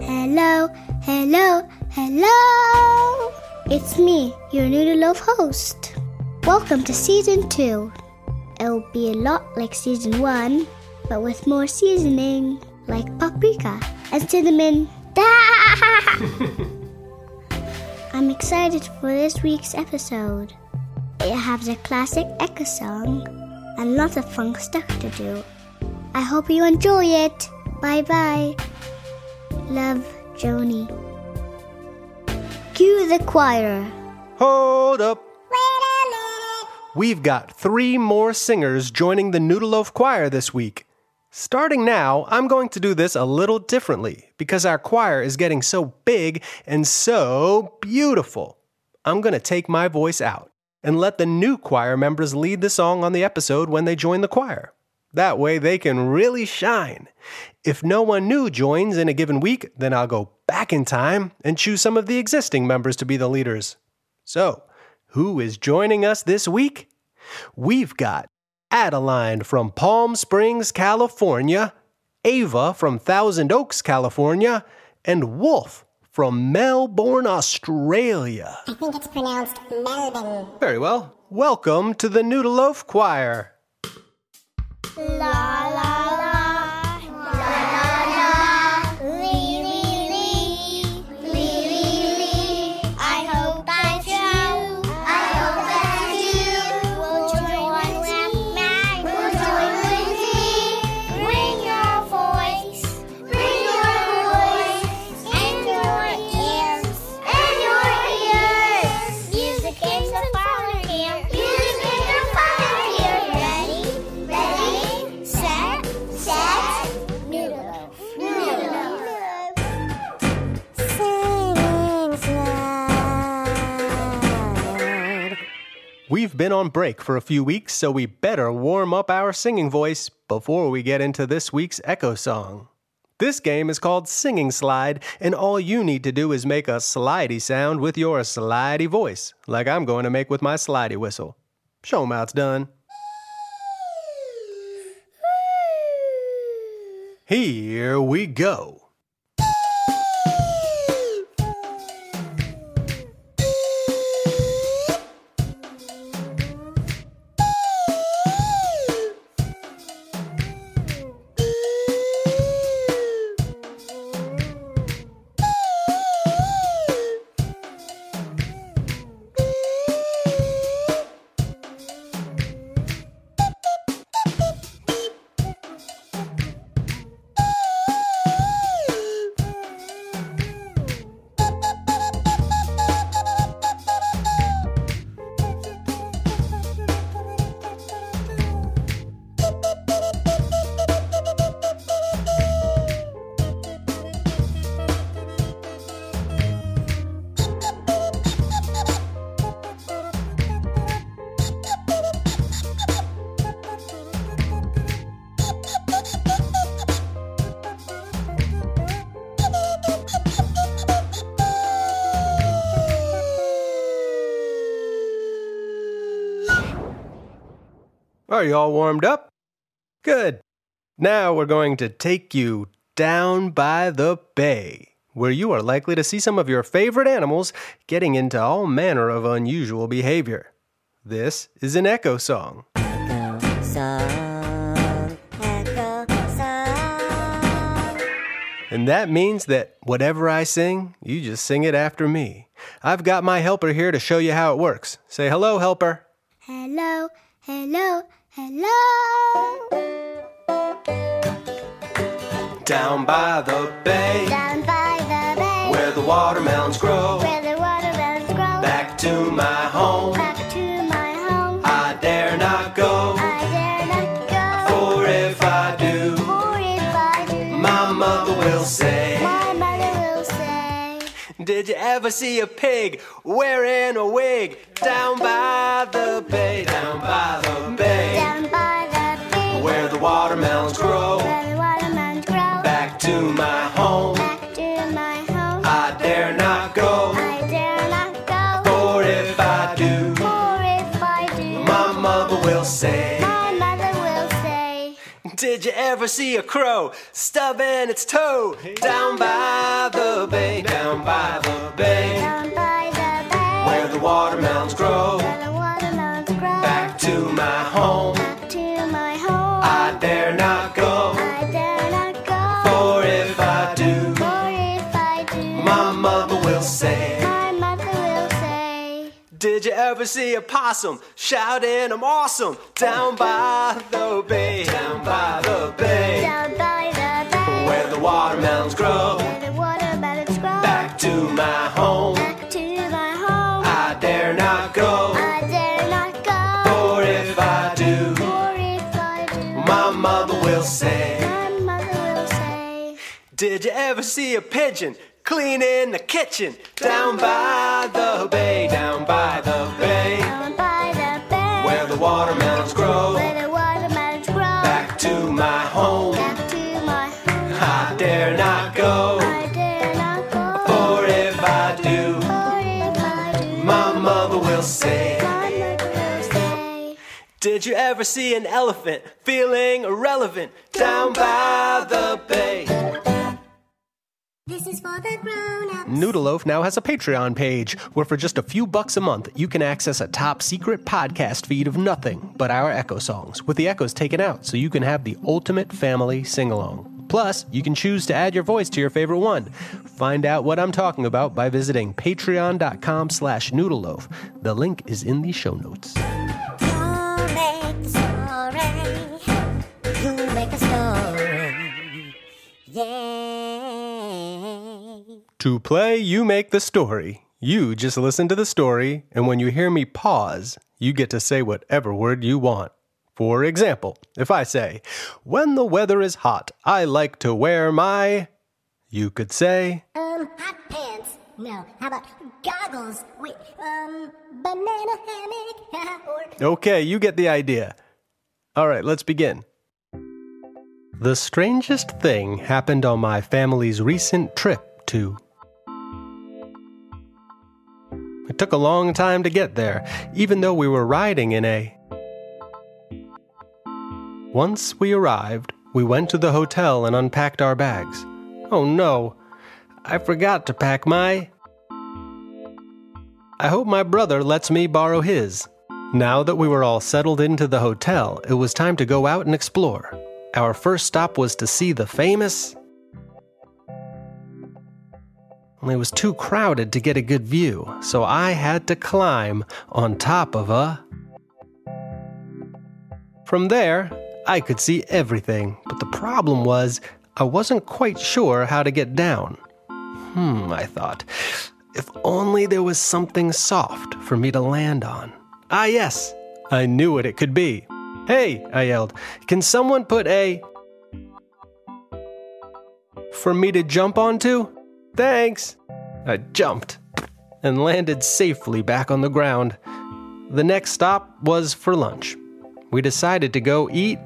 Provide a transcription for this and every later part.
Hello, hello, hello! It's me, your Noodle Loaf host. Welcome to season two. It'll be a lot like season one, but with more seasoning, like paprika and cinnamon. I'm excited for this week's episode. It has a classic Echo song and lots of fun stuff to do. I hope you enjoy it. Bye bye. Love, Joni. Cue the choir. Hold up. We've got three more singers joining the Noodle Loaf Choir this week. Starting now, I'm going to do this a little differently because our choir is getting so big and so beautiful. I'm going to take my voice out and let the new choir members lead the song on the episode when they join the choir. That way they can really shine. If no one new joins in a given week, then I'll go back in time and choose some of the existing members to be the leaders. So, who is joining us this week? We've got Adeline from Palm Springs, California, Ava from Thousand Oaks, California, and Wolf from Melbourne, Australia. I think it's pronounced Melbourne. Very well. Welcome to the Noodle Loaf Choir. La. Been on break for a few weeks, so we better warm up our singing voice before we get into this week's Echo Song. This game is called Singing Slide, and all you need to do is make a slidey sound with your slidey voice, like I'm going to make with my slidey whistle. Show 'em how it's done. Here we go. Are you all warmed up? Good. Now we're going to take you down by the bay, where you are likely to see some of your favorite animals getting into all manner of unusual behavior. This is an echo song. Echo song. Echo song. And that means that whatever I sing, you just sing it after me. I've got my helper here to show you how it works. Say hello, helper. Hello, hello, hello. Down by the bay, Down by the bay, where the watermelons grow. where the watermelons grow. Back to my home, Back to my home. I dare not go. I dare not go. For if I do, For if I do, my mother will say, my mother will say, Did you ever see a pig wearing a wig? Down by the bay, down by the bay, where the watermelons grow. where the watermelons grow. Back to my home, Back to my home. I dare not go. I dare not go. For if I do, For if I do, my mother will say, my mother will say, Did you ever ever see a crow stubbing its toe down by the bay, down by the bay, Down by the bay. where the watermelons grow? Where the watermelons grow. Back to my home, ever see a possum shouting, I'm awesome, down by the bay, down by the bay, Down by the bay. where the watermelons grow? Where the watermelons grow. Back to my home, Back to my home. I dare not go, I dare not go. for if I do, For if I do, my mother will say. my mother will say. Did you ever see a pigeon cleaning the kitchen down by the bay, down by the Did you ever see an elephant feeling irrelevant down by the bay? This is for the grown-ups. Noodleloaf now has a Patreon page where for just a few bucks a month you can access a top secret podcast feed of nothing but our Echo songs, with the echoes taken out so you can have the ultimate family sing along. Plus, you can choose to add your voice to your favorite one. Find out what I'm talking about by visiting patreon.com slash noodleloaf. The link is in the show notes. To play, you make the story. You just listen to the story, and when you hear me pause, you get to say whatever word you want. For example, if I say, When the weather is hot, I like to wear my. You could say, Um, hot pants. No. How about goggles? Wait, um, banana hammock. or Okay, you get the idea. All right, let's begin. The strangest thing happened on my family's recent trip to. It took a long time to get there, even though we were riding in a. Once we arrived, we went to the hotel and unpacked our bags. Oh no, I forgot to pack my. I hope my brother lets me borrow his. Now that we were all settled into the hotel, it was time to go out and explore. Our first stop was to see the famous. It was too crowded to get a good view, so I had to climb on top of a. From there, I could see everything, but the problem was I wasn't quite sure how to get down. Hmm, I thought. If only there was something soft for me to land on. Ah, yes, I knew what it could be. Hey, I yelled, can someone put a. for me to jump onto? Thanks. I jumped and landed safely back on the ground. The next stop was for lunch. We decided to go eat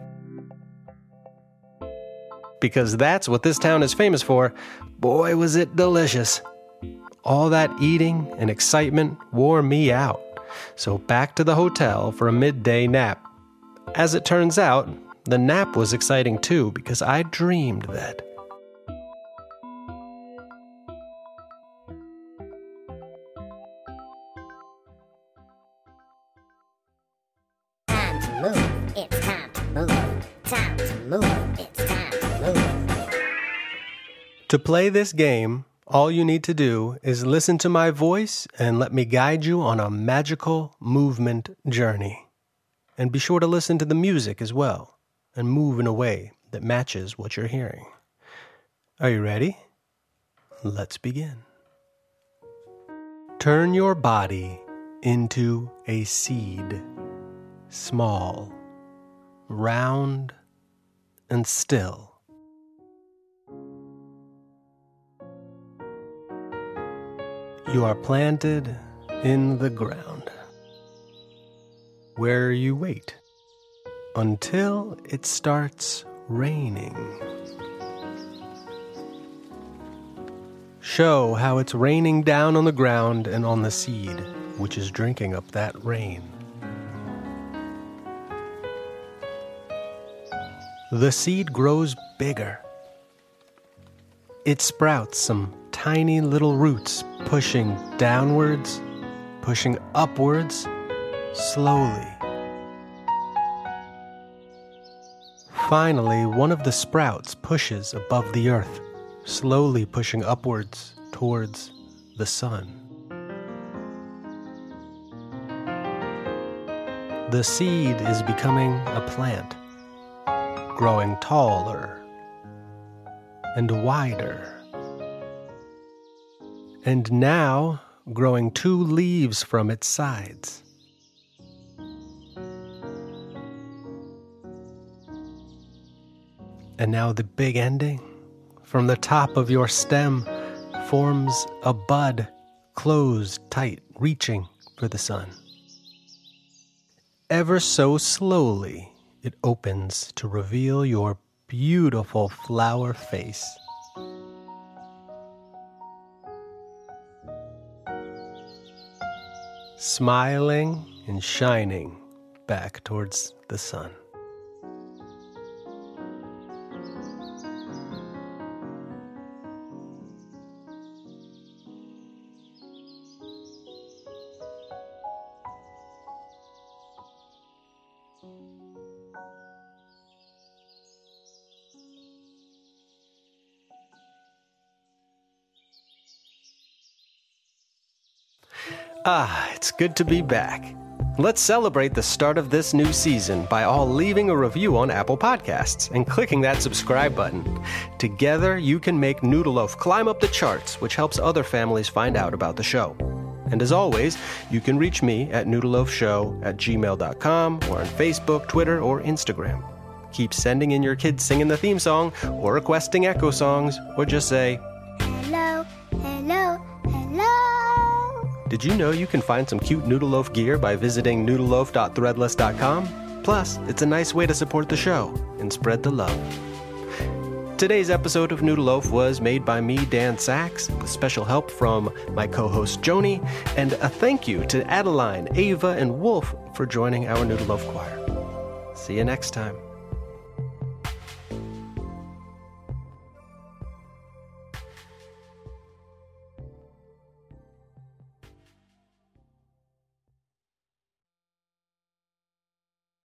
because that's what this town is famous for. Boy, was it delicious. All that eating and excitement wore me out. So back to the hotel for a midday nap. As it turns out, the nap was exciting too because I dreamed that. time to move. It's time to move. Time to move. It's time to move. To play this game, all you need to do is listen to my voice and let me guide you on a magical movement journey. And be sure to listen to the music as well and move in a way that matches what you're hearing. Are you ready? Let's begin. Turn your body into a seed, small, round, and still. You are planted in the ground, where you wait until it starts raining. Show how it's raining down on the ground and on the seed, which is drinking up that rain. the seed grows bigger. It sprouts some tiny little roots, pushing downwards, pushing upwards, slowly. Finally, one of the sprouts pushes above the earth, slowly pushing upwards towards the sun. The seed is becoming a plant, growing taller and wider. And now growing two leaves from its sides. And now the big ending. From the top of your stem forms a bud, closed tight, reaching for the sun. Ever so slowly, it opens to reveal your beautiful flower face. Smiling and shining back towards the sun. Ah, it's good to be back. Let's celebrate the start of this new season by all leaving a review on Apple Podcasts and clicking that subscribe button. Together, you can make Noodleloaf climb up the charts, which helps other families find out about the show. And as always, you can reach me at noodleloafshow at gmail.com or on Facebook, Twitter, or Instagram. Keep sending in your kids singing the theme song or requesting echo songs, or just say, Did you know you can find some cute Noodleloaf gear by visiting noodleloaf.threadless.com? Plus, it's a nice way to support the show and spread the love. Today's episode of Noodleloaf was made by me, Dan Saks, with special help from my co host Joni, and a thank you to Adeline, Ava, and Wolf for joining our Noodleloaf choir. See you next time.